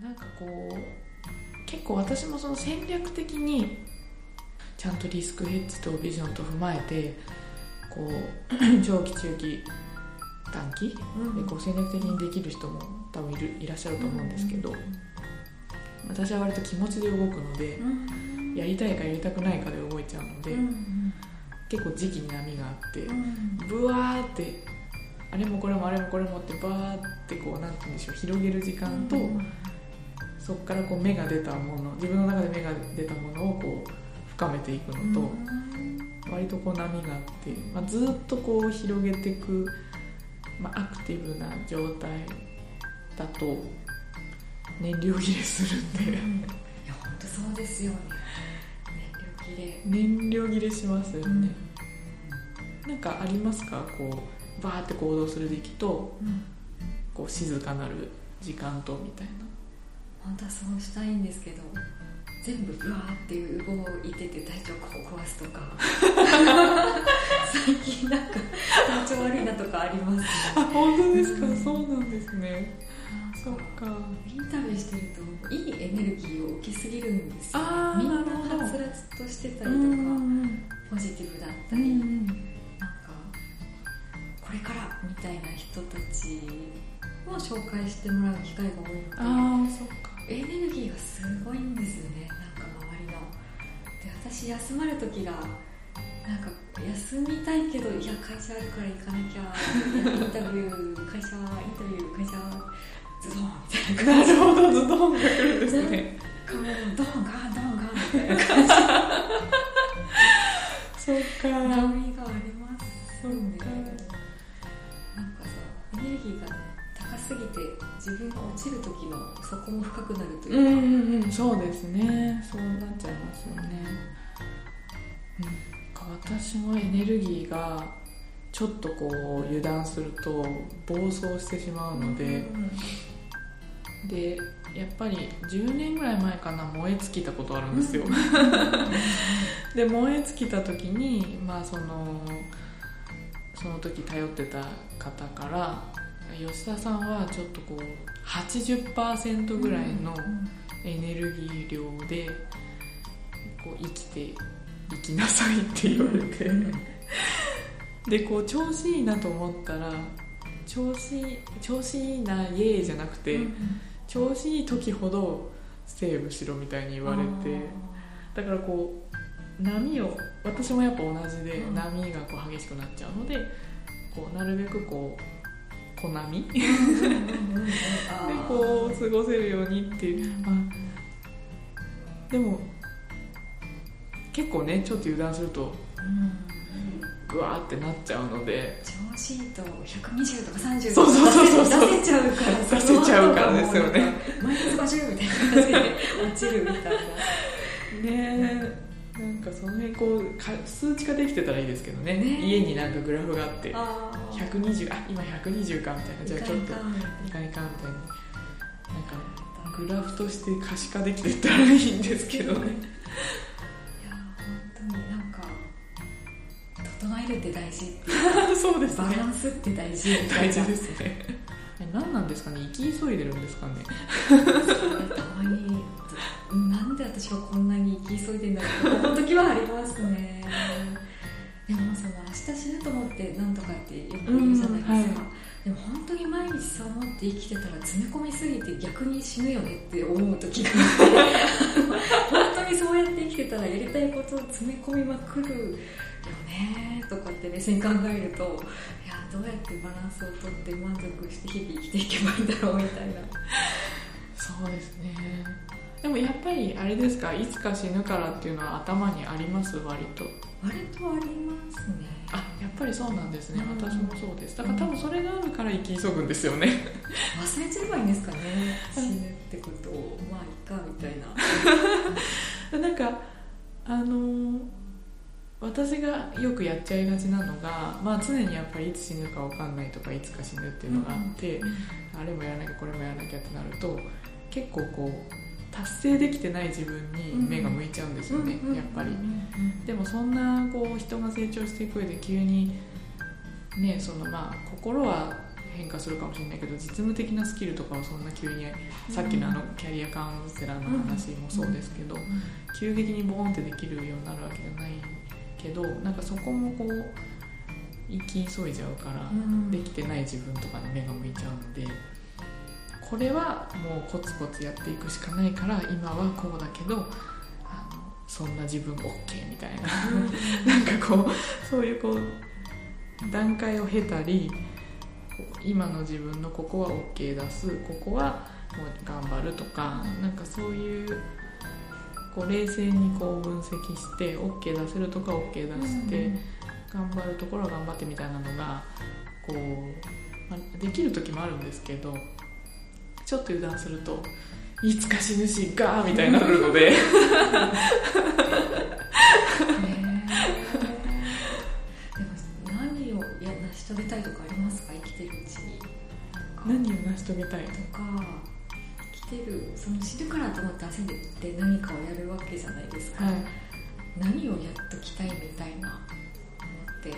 なんかこう結構私もその戦略的にちゃんとリスクヘッジとビジョンと踏まえてこう 長期中期短期でこう戦略的にできる人も多分いるいらっしゃると思うんですけど、私は割と気持ちで動くので、やりたいかやりたくないかで動いちゃうので、結構時期に波があって、ブワーってあれもこれもあれもこれもってバーってこうなんて言うんでしょう広げる時間と、そこからこう芽が出たもの自分の中で芽が出たものをこう深めていくのと、割とこう波があって、まあ、ずっとこう広げていく、まあ、アクティブな状態だと燃料切れするんで。いや本当そうですよね。燃料切れ。燃料切れしますよね、なんかありますか？こうバーって行動する時期とこう静かなる時間とみたいな本当はそうしたいんですけど全部ブワーって動いてて体調壊すとか。最近なんか体調悪いなとかあります、ね、あ本当ですか、そうなんですね。そっか。インタビューしてるといいエネルギーを受けすぎるんですよ、あーみんなはつらつとしてたりとか、うんポジティブだったり、うんなんかこれからみたいな人たちを紹介してもらう機会が多いので。ああそっかエネルギーがすごいんですよね。なんか周りの。で私休まる時がなんか休みたいけどいや会社あるから行かなきゃインタビュー会社インタビュー会社ズドンみたいな感じ。なるほどズドンが来るんですね。ドンガンドンガンみたいな感そっか。じ波がありますそっんでか。なんかさエネルギーが高すぎて自分が落ちる時の底も深くなるというか、うんうんうんそうですね。そうなっちゃいますよね、うん、なんか私もエネルギーがちょっとこう油断すると暴走してしまうので、でやっぱり10年ぐらい前かな燃え尽きたことあるんですよ、で燃え尽きた時にまあそのその時頼ってた方から吉田さんはちょっとこう80%ぐらいのエネルギー量でこう生きて生きなさいって言われて。でこう調子いいなと思ったら調子いい調子いいなイエーイじゃなくて、調子いい時ほどセーブしろみたいに言われて。だからこう波を私もやっぱ同じでうん。波がこう激しくなっちゃうのでこうなるべくこう小波 でこう過ごせるようにっていう、まあ、でも結構ねちょっと油断するとグワーってなっちゃうので。調子いいと120とか30そうとかそうそうそう出せちゃうから出せちゃうからですよね。マイナス50みたいな感じで落ちるみたいな。ねえかその辺こうか数値化できてたらいいですけどね。ね。家になんかグラフがあってあー。120あ今120かみたいな。じゃあちょっといかんいかみたいななんかグラフとして可視化できてたらいいんですけどね。いや本当になんか整えるって大事。そうですね。バランスって大事大事ですね。え何なんですかね？生き急いでるんですかね？たまになんで私はこんなに生き急いでんだろうって思う時はありますね。でもその明日死ぬと思ってなんとかってよく言うじゃないですか、うんはい。でも本当に毎日そう思って生きてたら詰め込みすぎて逆に死ぬよねって思う時があって。本当にそうやって生きてたらやりたいことを詰め込みまくるよねとかって目線考えるといやどうやってバランスをとって満足して日々生きていけばいいんだろうみたいな。そうですね。でもやっぱりあれですか？いつか死ぬからっていうのは頭にあります？割と。割とありますね。あやっぱりそうなんですね。うん。私もそうです。だから多分それがあるから生き急ぐんですよね。忘れちゃえばいいんですかね。死ぬってことを。まあいいかみたいな。なんかあのー私がよくやっちゃいがちなのが、まあ、常にやっぱりいつ死ぬか分かんないとかいつか死ぬっていうのがあって、あれもやらなきゃこれもやらなきゃってなると結構こう達成できてない自分に目が向いちゃうんですよね、やっぱり。でもそんなこう人が成長していく上で急にねそのまあ心は変化するかもしれないけど実務的なスキルとかはそんな急にさっきのあのキャリアカウンセラーの話もそうですけど、急激にボーンってできるようになるわけじゃないけどなんかそこもこう生き急いじゃうから、うん。できてない自分とかに目が向いちゃうのでこれはもうコツコツやっていくしかないから今はこうだけどあのそんな自分 OK みたいななんかこうそういうこう段階を経たり今の自分のここは OK 出すここはもう頑張るとかなんかそういうこう冷静にこう分析して OK 出せるとか OK 出して、頑張るところは頑張ってみたいなのがこう、まあ、できる時もあるんですけどちょっと油断するといつか死ぬしガーみたいになるので。でも何をや成し遂げたいとかありますか？生きてるうちに。何を成し遂げたいととか生きてるその死ぬからと思って焦って何かをやるわけじゃないですか、はい。何をやっときたいみたいなのって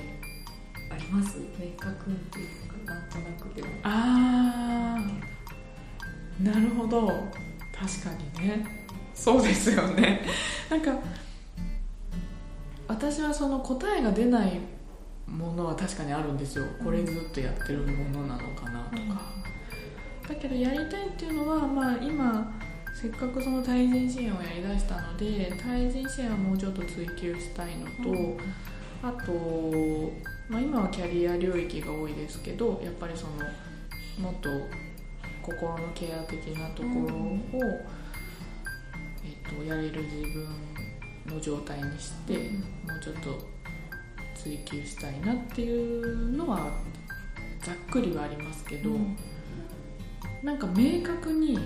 あります？明確っていうかなんとなくでも。あー。なるほど。確かにね。そうですよね。なんか私はその答えが出ないものは確かにあるんですよ。これずっとやってるものなのかなとか、だけどやりたいっていうのは、まあ、今せっかくその対人支援をやりだしたので対人支援はもうちょっと追求したいのと、あと、まあ、今はキャリア領域が多いですけどやっぱりそのもっと心のケア的なところを、えっとやれる自分の状態にして、もうちょっと追求したいなっていうのはざっくりはありますけど、なんか明確に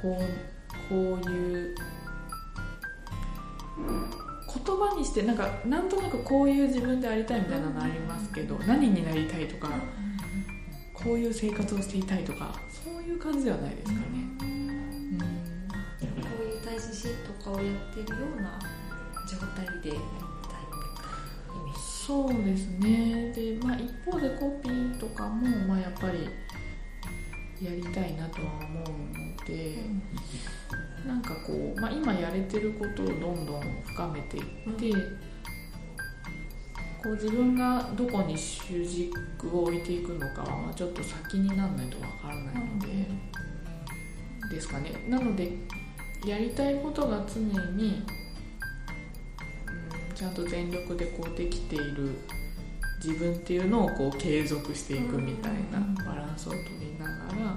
こうこういう言葉にしてなんかなんとなくこういう自分でありたいみたいなのありますけど何になりたいとかこういう生活をしていたいとかそういう感じではないですかね。うん。こういう対峙シーンとかをやってるような状態でそうですね。で、まあ、一方でコピーとかも、まあ、やっぱりやりたいなとは思うので、なんかこう、まあ、今やれてることをどんどん深めていって、こう自分がどこに主軸を置いていくのかは、まあ、ちょっと先にならないとわからないので、ですかね。なのでやりたいことが常に、うん、ちゃんと全力でこうできている自分っていうのをこう継続していくみたいなバランスを取りながら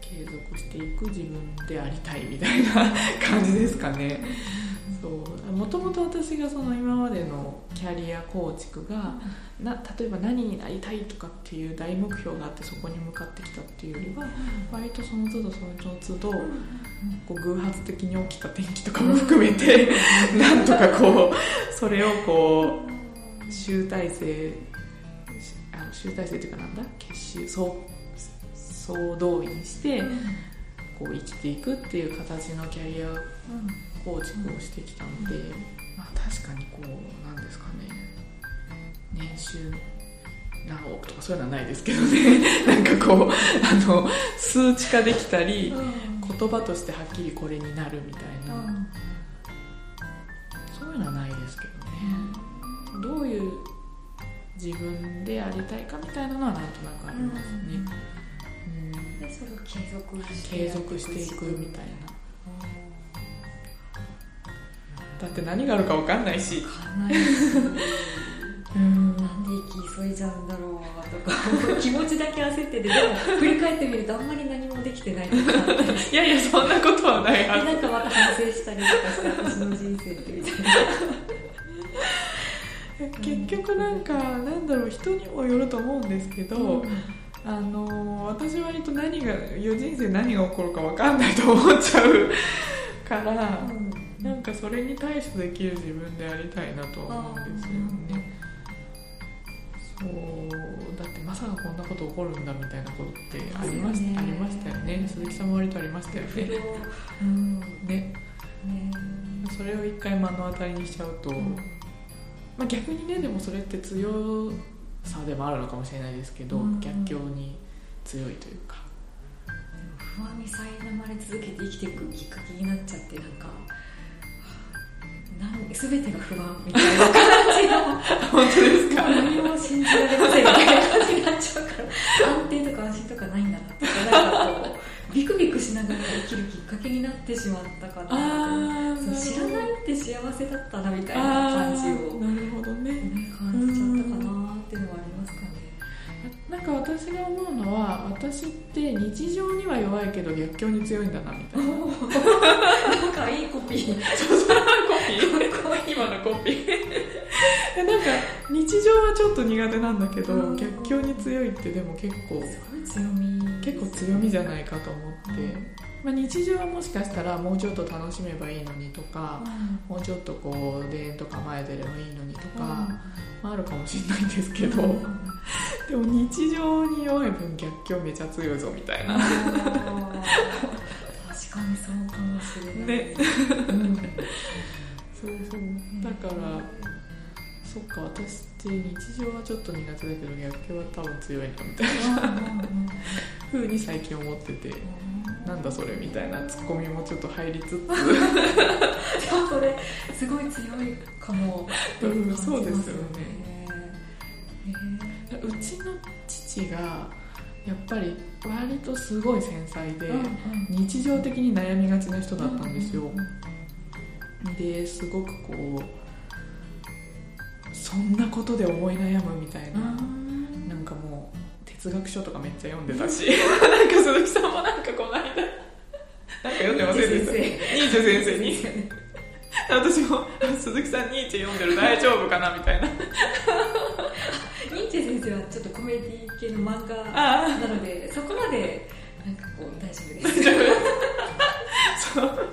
継続していく自分でありたいみたいな感じですかね。そうもともと私がその今までのキャリア構築がな例えば何になりたいとかっていう大目標があってそこに向かってきたっていうよりは割とその都度その都度こう偶発的に起きた天気とかも含めてなんとかこうそれをこう集大成あの集大成っていうかなんだ結集総総動員してこう生きていくっていう形のキャリア構築をしてきたので、まあ、確かにこうなんですかね。年収何億とかそういうのはないですけどね。なんかこうあの数値化できたり言葉としてはっきりこれになるみたいなどういう自分でありたいかみたいなのはなんとなくありますね、うん、でそれを継続して継続していくみたいな。だって何があるか分かんないし。かない。ですうん。なんで息急いじゃうんだろうとか。気持ちだけ焦っててでも振り返ってみるとあんまり何もできてないとか。いやいやそんなことはないはず。でなんかまた反省したりとかして私の人生ってみたいな 結局なんかなんだろう人にもよると思うんですけど、あの私割と何が人生何が起こるか分かんないと思っちゃうから、なんかそれに対処できる自分でありたいなとは思うんですよね。そうだってまさかこんなこと起こるんだみたいなことってありましね。ありましたよね。鈴木さんも割とありましたよね。うん。ね。ねそれを一回目の当たりにしちゃうと、まあ、逆にねでもそれって強差でもあるのかもしれないですけど、うん逆境に強いというか。不安に苛まれ続けて生きていくきっかけになっちゃってなんかなん全てが不安みたいな感じの。本当ですか？何も信じられませんみたいな感じになっちゃうから安定とか安心とかないんだなとかなんかこうビクビクしながら生きるきっかけになってしまったかな知らないって幸せだったなみたいな感じを、なるほどね。ね、感じちゃったかなっていうのはありますかね。なんか私が思うのは私って日常には弱いけど逆境に強いんだなみたいな。なんかいいコピー。コピー。今のコピー でなんか日常はちょっと苦手なんだけどうん。逆境に強いってでも結構すごい強み。結構強みじゃないかと思って、まあ、日常はもしかしたらもうちょっと楽しめばいいのにとかもうちょっとこう田園とか前出ればいいのにとか、まあ、あるかもしれないんですけど、でも日常に弱い分逆境めちゃ強いぞみたいな。確かにそうかもしれない。ね。うん。そうそう。だからそっか私って日常はちょっと苦手だけど逆境は多分強いなみたいな。風に最近思っててなんだそれみたいなツッコミもちょっと入りつつそれすごい強いかも。うん。そうですよね。ねうちの父がやっぱり割とすごい繊細で、日常的に悩みがちな人だったんですよ、ですごくこうそんなことで思い悩むみたいな、なんかもう哲学書とかめっちゃ読んでたし。なんか鈴木さんもなんかこの間。なんか読んでませんでした？ニニーチェ先生に。私も鈴木さんニーチェ読んでる大丈夫かなみたいな。ニーチェ先生はちょっとコメディ系の漫画あなのでそこまでなんかこう大丈夫です。そう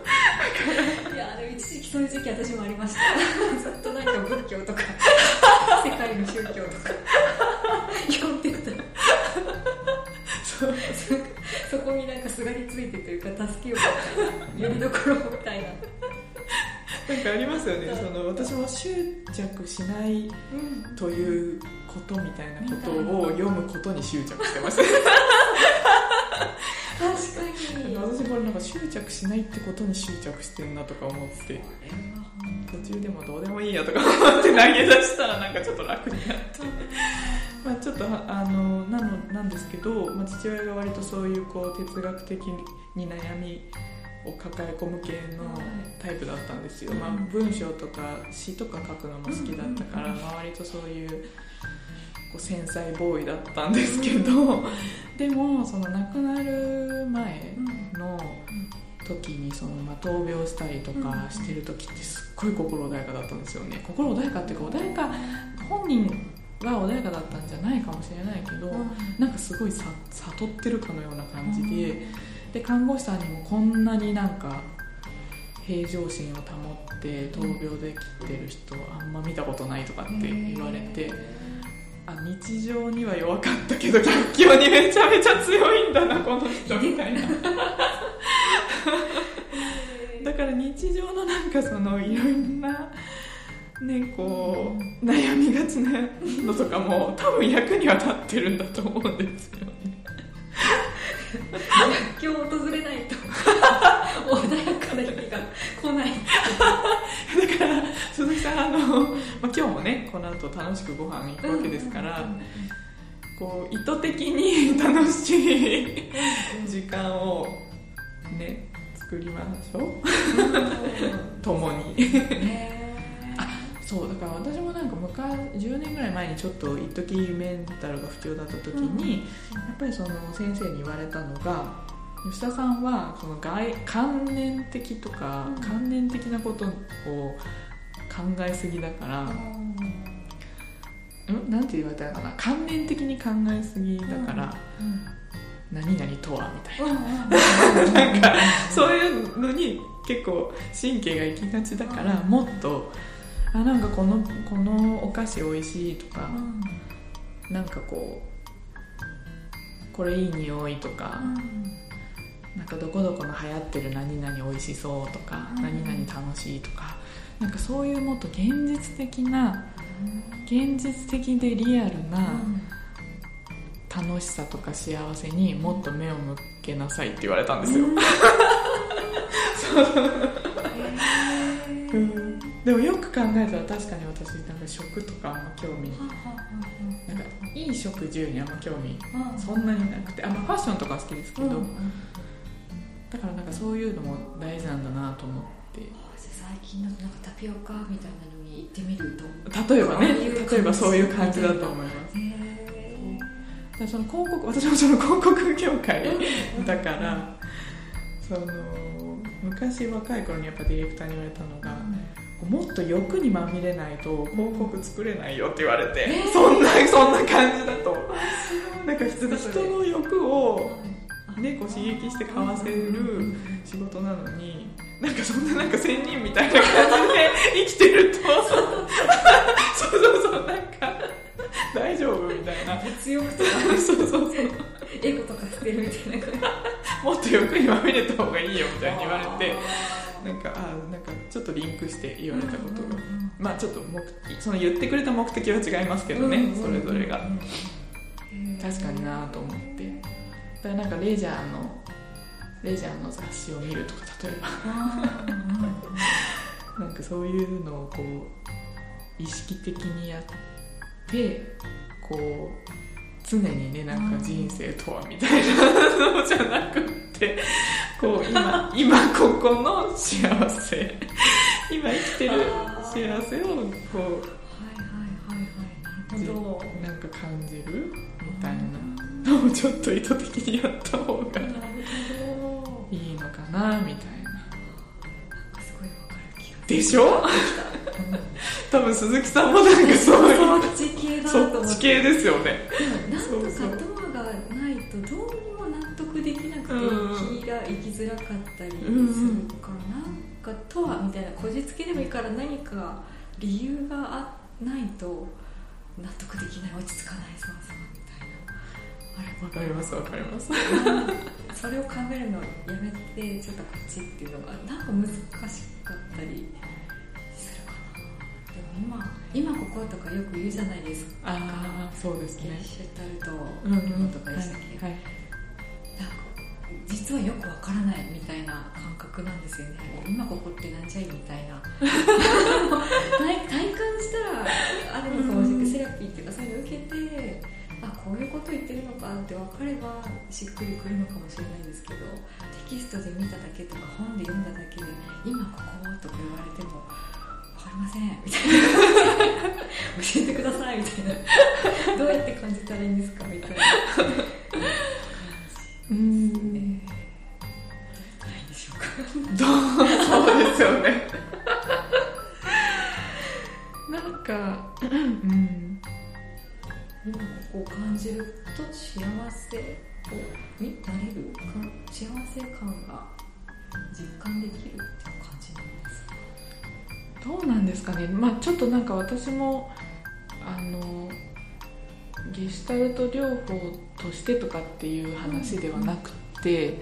そういう時期私もありました。ずっとなんか仏教とか。世界の宗教とか。読んでた。らそう。そこになんかすがりついてというか助けをよりどころみたいな。なんかありますよね。その私も執着しないということみたいなことを読むことに執着してました 確かに。私これなんか執着しないってことに執着してんなとか思って。途中でもどうでもいいやとか思って投げ出したらなんかちょっと楽になって。まあちょっとあのなのなんですけど、まあ、父親が割とそういうこう哲学的に悩みを抱え込む系のタイプだったんですよ、まあ、文章とか詩とか書くのも好きだったから、まあ、割とそういうこう繊細ボーイだったんですけどでもその亡くなる前の時にその、まあ、闘病したりとかしてる時ってすっごい心穏やかだったんですよね。心穏やかっていうか穏やか本人が穏やかだったんじゃないかもしれないけど、なんかすごいさ悟ってるかのような感じで、で看護師さんにもこんなになんか平常心を保って闘病できてる人あんま見たことないとかって言われて、あ日常には弱かったけど逆境にめちゃめちゃ強いんだなこの人みたいな。だから日常のなんかそのいろんなねこう悩みがちなのとかも多分役には立ってるんだと思うんですよね今日訪れないと。穏やかな日が来ない。だから鈴木さんあの、まあ、今日もねこの後楽しくご飯行くわけですから、こう意図的に楽しい時間をね作りましょう。共に。ねそうだから私もなんか昔10年ぐらい前にちょっと一時メンタルが不調だった時に、やっぱりその先生に言われたのが吉田さんはその外観念的とか、うん。観念的なことを考えすぎだから、うん、なんて言われたのかな？観念的に考えすぎだから、何々とはみたいな、なんかそういうのに結構神経が行きがちだから、うん。もっとあなんかこのこのお菓子美味しいとか、なんかこうこれいい匂いとか、なんかどこどこの流行ってる何々美味しそうとか、うん何々楽しいとかなんかそういうもっと現実的な現実的でリアルな楽しさとか幸せにもっと目を向けなさいって言われたんですよ、うん でもよく考えたら確かに私なんか食とかあんま興味なんかいい食住にあんま興味そんなになくてあ、まあ、ファッションとか好きですけど、だからなんかそういうのも大事なんだなと思って。最近のなんかタピオカみたいなのに行ってみると。例えばね例えばそういう感じだと思います。だその広告私もその広告業界だからその昔若い頃にやっぱディレクターに言われたのが、もっと欲にまみれないと広告作れないよって言われて、えー、そんなそんな感じだと。なんか人の欲をね、こう刺激して買わせる仕事なのになんかそんななんか仙人みたいな感じで 生きてると。そうそうそうなんか大丈夫みたいな。物欲とか。そうそうそう。エゴとか捨てるみたいな。もっと欲にまみれた方がいいよみたいに言われてなんかあなんかちょっとリンクして言われたことが、まあちょっと目的その言ってくれた目的は違いますけどね、それぞれが、確かになと思って。だからなんかレジャーのレジャーの雑誌を見るとか例えば。なんかそういうのをこう意識的にやってこう常にねなんか人生とはみたいなのじゃなくってこう今今ここの幸せ。今生きてる幸せをこうはいはいはいはい。なんか感じるみたいな。のをちょっと意図的にやった方がいいのかなみたいな。すごいわかる気がでしょ？多分鈴木さんもなんかそういうそっち系だと思って。そっち系ですよね。でもなんとか頭がくて、うん、気が生きづらかったりするから、うん、なんかとはみたいなこじつけでもいいから何か理由がないと納得できない落ち着かないそうそうみたいな。あれわかりますわかります。それを考えるのやめてちょっとこっちっていうのがな。んか難しかったり今今こことかよく言うじゃないですか。ああそうですね。シュタルトとかでしたっけ、はい、なんか実はよくわからないみたいな感覚なんですよね。今ここってなんじゃいみたいな。体 体感したらあるのかもしれない、セラピーっていうかそういうの受けてあこういうこと言ってるのかって分かればしっくりくるのかもしれないんですけどテキストで見ただけとか本で読んだだけで今こことか言われてもかりませんみたいな。教えてくださいみたいな。どうやって感じたらいいんですかみたいな。うん、どう？そうですよね。なんかうん。今こう感じると幸せをになれる幸せ感が実感できるっていう感じなんですか？どうなんですかね、まあ、ちょっとなんか私もあのゲシュタルト療法としてとかっていう話ではなくて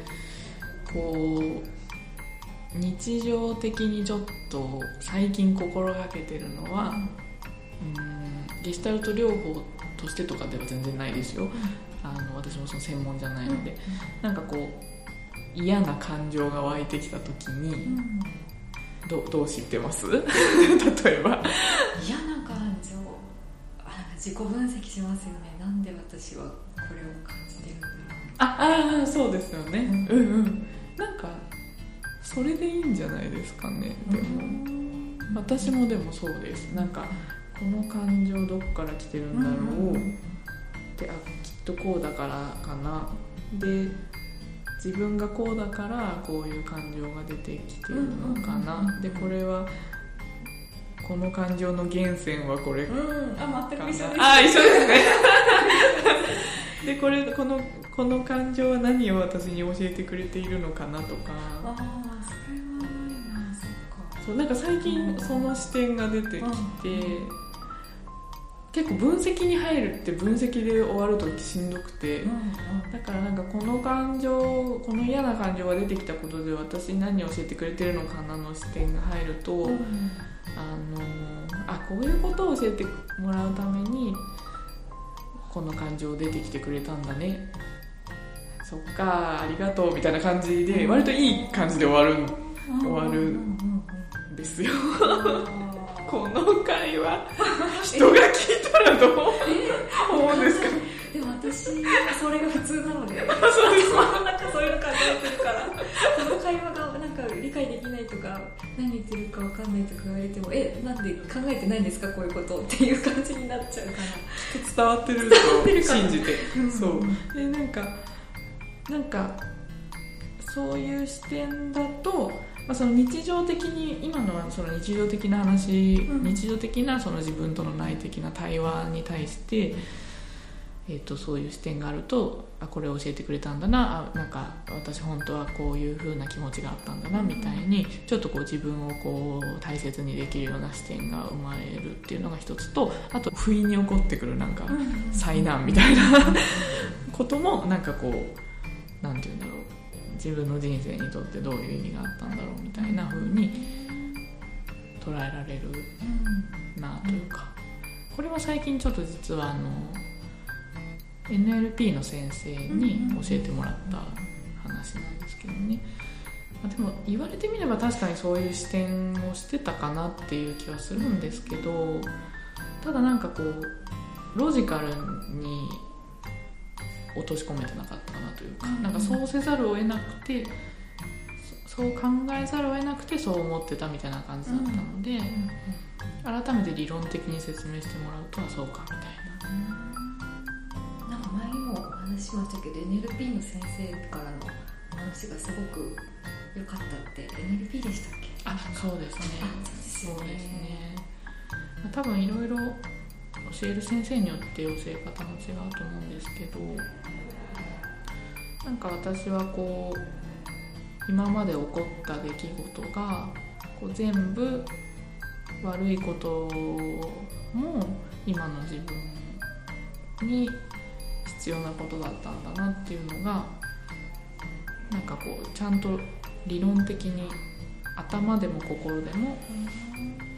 こう日常的にちょっと最近心がけてるのは、うん、ゲシュタルト療法としてとかでは全然ないですよ、あの私もその専門じゃないので、なんかこう嫌な感情が湧いてきた時に、どどう知ってます？例えば。嫌な感情あなんか自己分析しますよね。なんで私はこれを感じてるんだろうああそうですよね、うん、うんうん。なんかそれでいいんじゃないですかねでも、私もでもそうです。なんかこの感情どこから来てるんだろう、であきっとこうだからかな。で自分がこうだからこういう感情が出てきてるのかな、でこれはこの感情の源泉はこれ、うん、あ全く一緒ですあ一緒ですね。でこれこのこの感情は何を私に教えてくれているのかなとか。ああそれはないなそっか。そうなんか最近その視点が出てきて、結構分析に入るって分析で終わるとしんどくて、うんだからなんかこの感情この嫌な感情が出てきたことで私に何を教えてくれてるのかなの視点が入ると、あのあこういうことを教えてもらうためにこの感情出てきてくれたんだねそっかありがとうみたいな感じで割といい感じで終わる終わるうんうんんですよ。うん。この会話人が聞いたらどう？思うんですか？でも私はそれが普通なので。そうですなんかそういうの考えてるから。この会話がなんか理解できないとか何言ってるか分かんないとか言われてもえなんで考えてないんですか？こういうことっていう感じになっちゃうか伝わってる伝わってると信じて。らそう。でなんかなんかそういう視点だと、まあ、その日常的に今のはその日常的な話、うん。日常的なその自分との内的な対話に対して、えー、とそういう視点があるとあこれを教えてくれたんだなあなんか私本当はこういう風な気持ちがあったんだなみたいにちょっとこう自分をこう大切にできるような視点が生まれるっていうのが一つとあと不意に起こってくるなんか災難みたいなこともなんかこうなんて言うんだろう。自分の人生にとってどういう意味があったんだろうみたいな風に捉えられるなというか。これは最近ちょっと実はあの NLP の先生に教えてもらった話なんですけどね、までも言われてみれば確かにそういう視点をしてたかなっていう気はするんですけどただなんかこうロジカルに落とし込めてなかったかなというか、うん。なんかそうせざるを得なくてそそう考えざるを得なくてそう思ってたみたいな感じだったので、改めて理論的に説明してもらうとあそうかみたいな。んか前にもお話ししましたけど NLP の先生からの話がすごく良かったって NLP でしたっけ？なあそうですね。あそうですよね。ね。まあ多分いろいろ教える先生によって教え方も違うと思うんですけどなんか私はこう今まで起こった出来事がこう全部悪いことも今の自分に必要なことだったんだなっていうのがなんかこうちゃんと理論的に頭でも心でも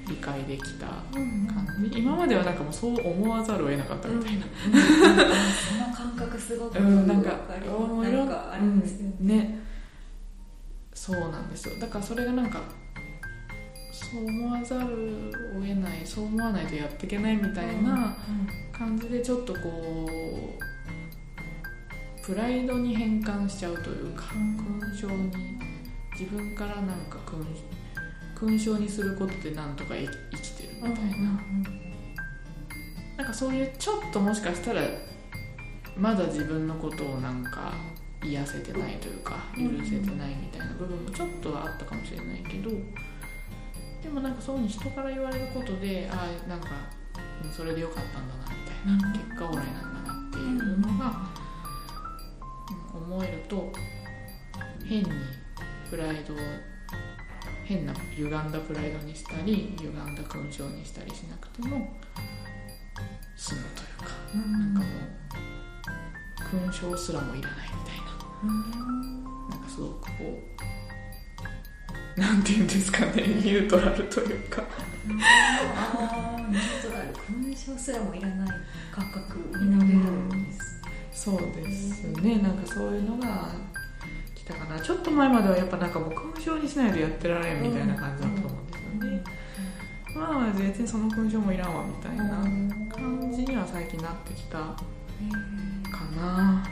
理解できた感じ。今まではなんかもうそう思わざるを得なかったみたいな、その感覚すごくうん、なんかなんかありますよねうんね。そうなんですよ。だからそれがなんかそう思わざるを得ないそう思わないとやっていけないみたいな感じでちょっとこうプライドに変換しちゃうというかうん勲章に自分からなんか勲勲章にすることでなんとか生きてるみたいな、なんかそういうちょっともしかしたらまだ自分のことをなんか癒せてないというか許せてないみたいな部分もちょっとはあったかもしれないけどでもなんかそういうふうに人から言われることでああなんかうんそれでよかったんだなみたいな結果オーライなんだなっていうのが、うん思えると変にプライドを変な歪んだプライドにしたり歪んだ勲章にしたりしなくても済むというかなんかもう勲章すらもいらないみたいな。なんかすごくこうなんていうんですかねニュートラルというか。ああニュートラル勲章すらもいらない感覚になれるんですそうですね。なんかそういうのが来たかな。ちょっと前まではやっぱなんかもう勲章にしないとやってられんみたいな感じだったと思うんですよね、まあ別にその勲章もいらんわみたいな感じには最近なってきたかな、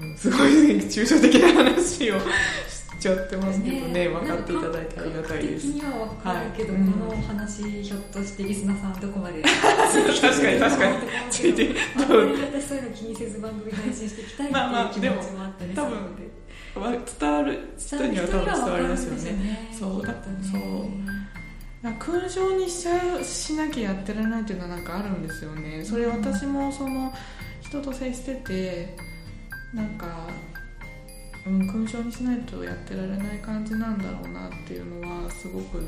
うん、すごい抽象的な話をしちゃってますけどね分かっていただいてありがたいです。的には分かるけど、はいこの話ひょっとしてリスナーさんどこまで確かに確かに。ついてあんまり私そういうの気にせず番組配信していきたいってまあまあいう気持ちもあったりするので。わ伝わる人には多分伝わりますよね。ねそう。だきっとね。そうな勲章にしちゃうしなきゃやってられないっていうのはなんかあるんですよね。それ私もその人と接しててなんか、うん、勲章にしないとやってられない感じなんだろうなっていうのはすごく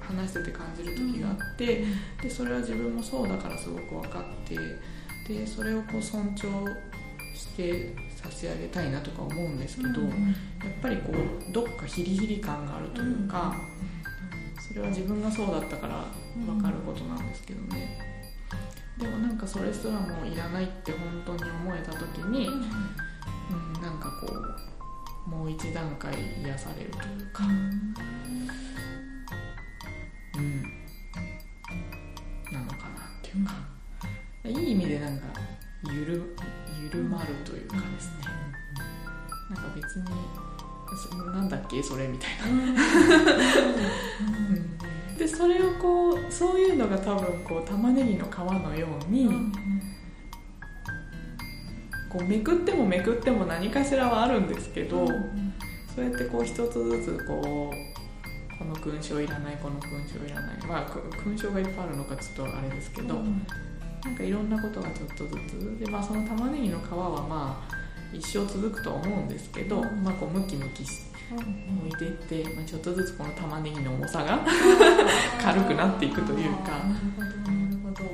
話してて感じる時があって、でそれは自分もそうだからすごく分かってでそれをこう尊重して差し上げたいなとか思うんですけど、やっぱりこうどっかヒリヒリ感があるというか、それは自分がそうだったから分かることなんですけどね、でもなんかそれすらもいらないって本当に思えた時に、うん、なんかこうもう一段階癒されるというか、うん、なのかなっていうか、いい意味でなんかゆる緩まるというかですね、なんか別にそなんだっけそれみたいな、でそれをこうそういうのが多分こう玉ねぎの皮のように、こうめくってもめくっても何かしらはあるんですけど、そうやってこう一つずつこうこの勲章いらないこの勲章いらないまあく勲章がいっぱいあるのかちょっとあれですけど、なんかいろんなことがちょっとずつで、まあ、その玉ねぎの皮はまあ一生続くと思うんですけど、まあ、こうムキムキして置いていって、まあ、ちょっとずつこの玉ねぎの重さが 軽くなっていくというか。なるほどなるほど。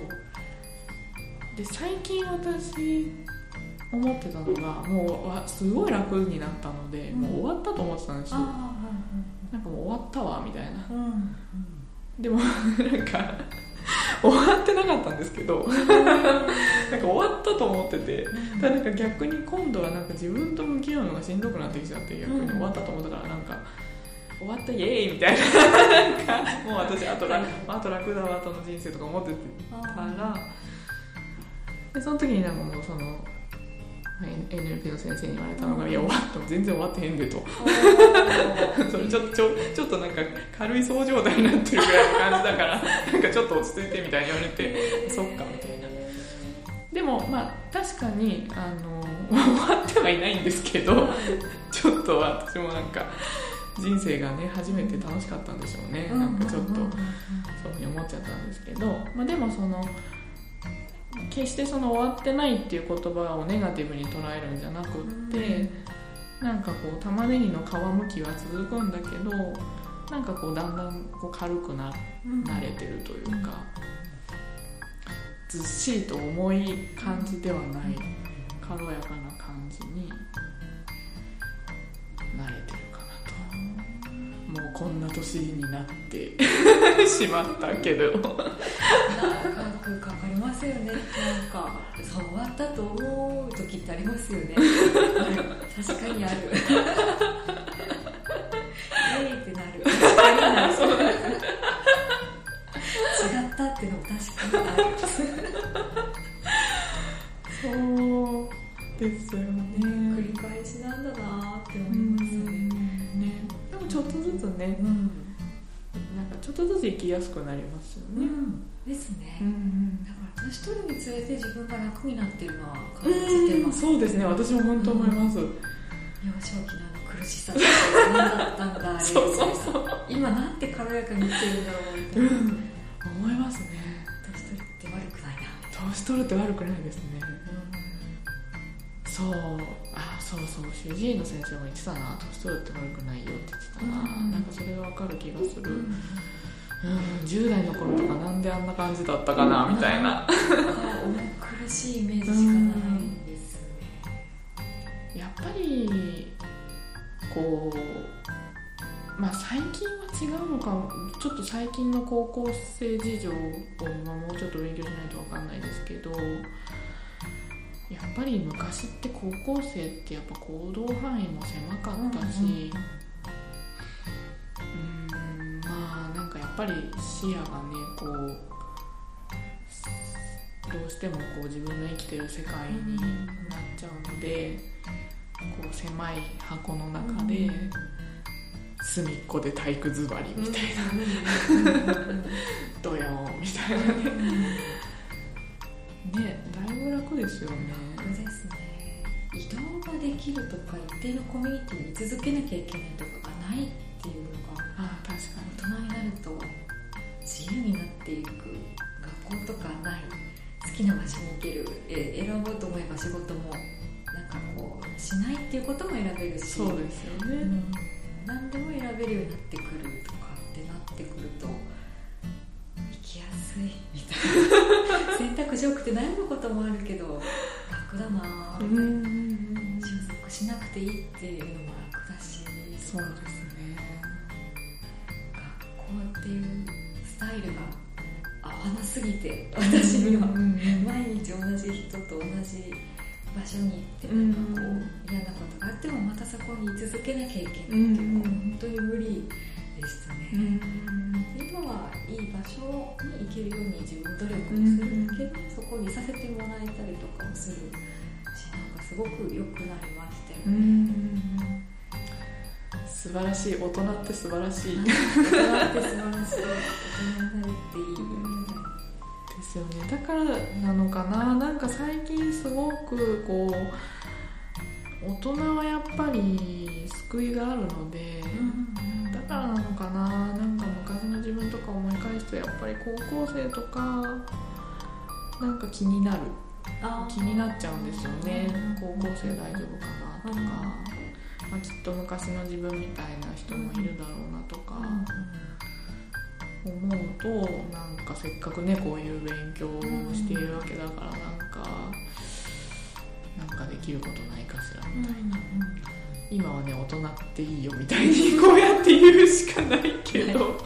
で最近私思ってたのがもうわすごい楽になったので、うん。もう終わったと思ってたんですよ。あなんかもう終わったわみたいな。あうんでもなんか 終わってなかったんですけど なんか終わったと思っててただなんか逆に今度はなんか自分と向き合うのがしんどくなってきちゃって逆に終わったと思ったからなんか終わったイエーイみたいな。なんかもう私あと楽あと楽だわ後の人生とか思ってたら。でその時になんかもうその NLP の先生に言われたのが「いや終わった。全然終わってへんで」と。それ ちょちょちょっとなんか軽いそう状態になってるぐらいの感じだからなんかちょっと落ち着いてみたいに言われてそっかみたいな。でもまあ確かにあの終わってはいないんですけどちょっと私もなんか人生がね初めて楽しかったんでしょうね。なんかちょっとそういうふうに思っちゃったんですけど、まあ、でもその決してその終わってないっていう言葉をネガティブに捉えるんじゃなくって、なんかこう玉ねぎの皮むきは続くんだけどなんかこうだんだんこう軽くな慣れてるというか、ずっしりと重い感じではない軽やかな感じに慣れてるこんな年になって しまったけど。長くかかりますよね。なんかそう終わったと思う時ってありますよね。確かにある。えーってなる。確かになる。違ったっていう。のも確かにあるそうですよね。繰り返しなんだなって思います。ねねでもちょっとずつね。うん、なんかちょっとずつ生きやすくなりますよね、ですね、んだから年取るにつれて自分が楽になってるのは感うんじてます、そうですね。私も本当思います、幼少期のあの苦しさって何だったんだそうそうそう。今なんて軽やかに生きてるんだろうみたいな、思いますね。年取りって悪くないな。年取るって悪くないですね。そうあそうそう主治医の先生も言ってたな年取るって悪くないよって言ってたな、うん。なんかそれが分かる気がする、うん。うん、10代の頃とかなんであんな感じだったかなみたいな。苦しいイメージしかないですね。やっぱりこうまあ最近は違うのかちょっと最近の高校生事情をまあもうちょっと勉強しないと分かんないですけどやっぱり昔って高校生ってやっぱ行動範囲も狭かったしうんまあなんかやっぱり視野がねこうどうしてもこう自分の生きてる世界になっちゃうのでこう狭い箱の中で隅っこで体育座りみたいな。ドヨーンみたいな。ねねだいぶ楽ですよね。楽ですね移動ができるとか一定のコミュニティに居続けなきゃいけないとかがないっていうのがあ確か大人になると自由になっていく学校とかない好きな場所に行けるえ選ぼうと思えば仕事もなんかこうしないっていうことも選べるしにそうですよね。うん。何でも選べるようになってくるとかってなってくるときやすい。みたいな選択肢多くて悩むこともあるけど楽だなうんうんうん収束しなくていいっていうのも楽だし。そうですね。学校っていうスタイルが合わなすぎて私には。毎日同じ人と同じ場所に行ってうんなんかこう嫌なことがあってもまたそこに居続けなきゃいけない。っていう本当に無理でしたね、うん。今はいい場所に行けるように自分努力をする。けど、そこにさせてもらえたりとかもするしなんかすごく良くなりましたようんうね、ん素晴らしい大人って素晴らしい。大人って素晴らしい。大人になれていいですよね。だからなのかな。なんか最近すごくこう大人はやっぱり救いがあるので、だからなのかな？なんか昔の自分とか思い返すとやっぱり高校生とかなんか気になる。あ気になっちゃうんですよね。高校生大丈夫かなとか、まあ、きっと昔の自分みたいな人もいるだろうなとか思うとなんかせっかくねこういう勉強をしているわけだからなんかなんかできることないかしらみたいな今はね大人っていいよみたいにこうやって言うしかないけど。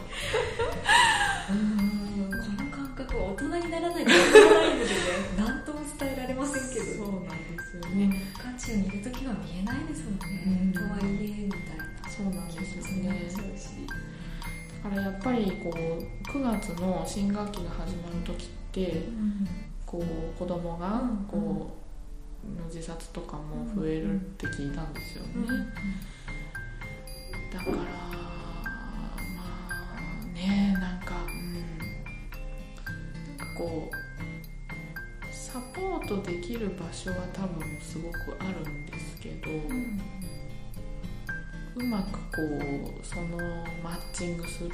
この感覚は大人にならないとわからないのでね何とも伝えられませんけど。そうなんですよね。渦中にいる時は見えないですもんね、うん。とはいえみたいなそうなんですよ気ね。だからやっぱりこう9月の新学期が始まる時ってこう子供がこう自殺とかも増えるって聞いたんですよね、だからまあねなんかうんなんかこうサポートできる場所は多分すごくあるんですけど、うまくこうそのマッチングする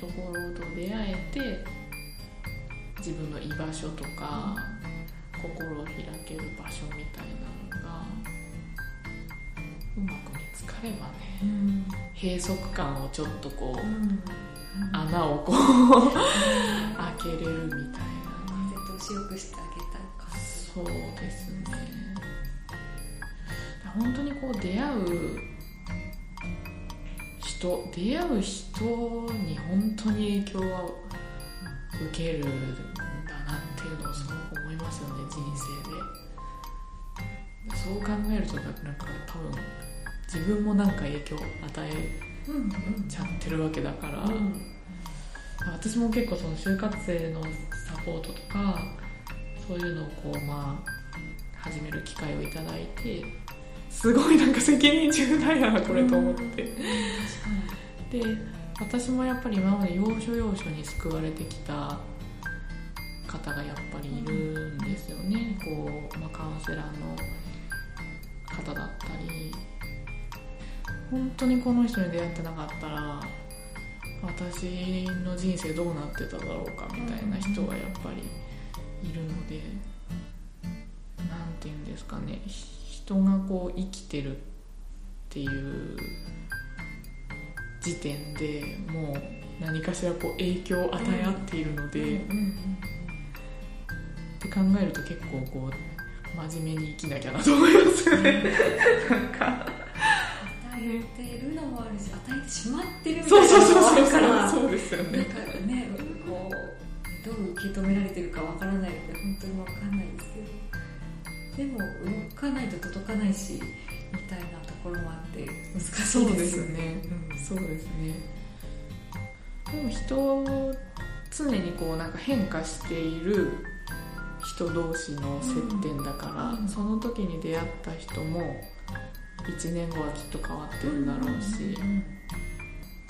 ところと出会えて自分の居場所とか心を開ける場所みたいなのがうまく見つかればね閉塞感をちょっとこう穴をこう開けれるみたいなね風通しよくしてあげたい感じ。そうですね。本当にこう出会う人出会う人に本当に影響は受けるていうのをすごく思いますよね人生でそう考えるとなんか多分自分もなんか影響を与えちゃってるわけだから、私も結構その就活生のサポートとかそういうのをこうまあ始める機会をいただいてすごいなんか責任重大やなこれと思って、で私もやっぱり今まで要所要所に救われてきた方がやっぱりいるんですよね。こう、まあ、カウンセラーの方だったり。本当にこの人に出会ってなかったら私の人生どうなってただろうかみたいな人がやっぱりいるので何て言うんですかね。人がこう生きてるっていう時点でもう何かしらこう影響を与え合っているので、って考えると結構こう真面目に生きなきゃなと思いますよね。なんか与えてるのもあるし与えてしまってるみたいなのもあるからそうですよなんねかねこうどう受け止められてるかわからないので本当にわかんないですけどでも動かないと届かないしみたいなところもあって難しいですよそうですね、うん、そうですね。でも人常にこうなんか変化している人同士の接点だから、うん。その時に出会った人も1年後はきっと変わってるだろうし、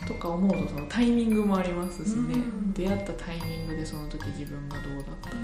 とか思うとそのタイミングもありますしね、うん。出会ったタイミングでその時自分がどうだったか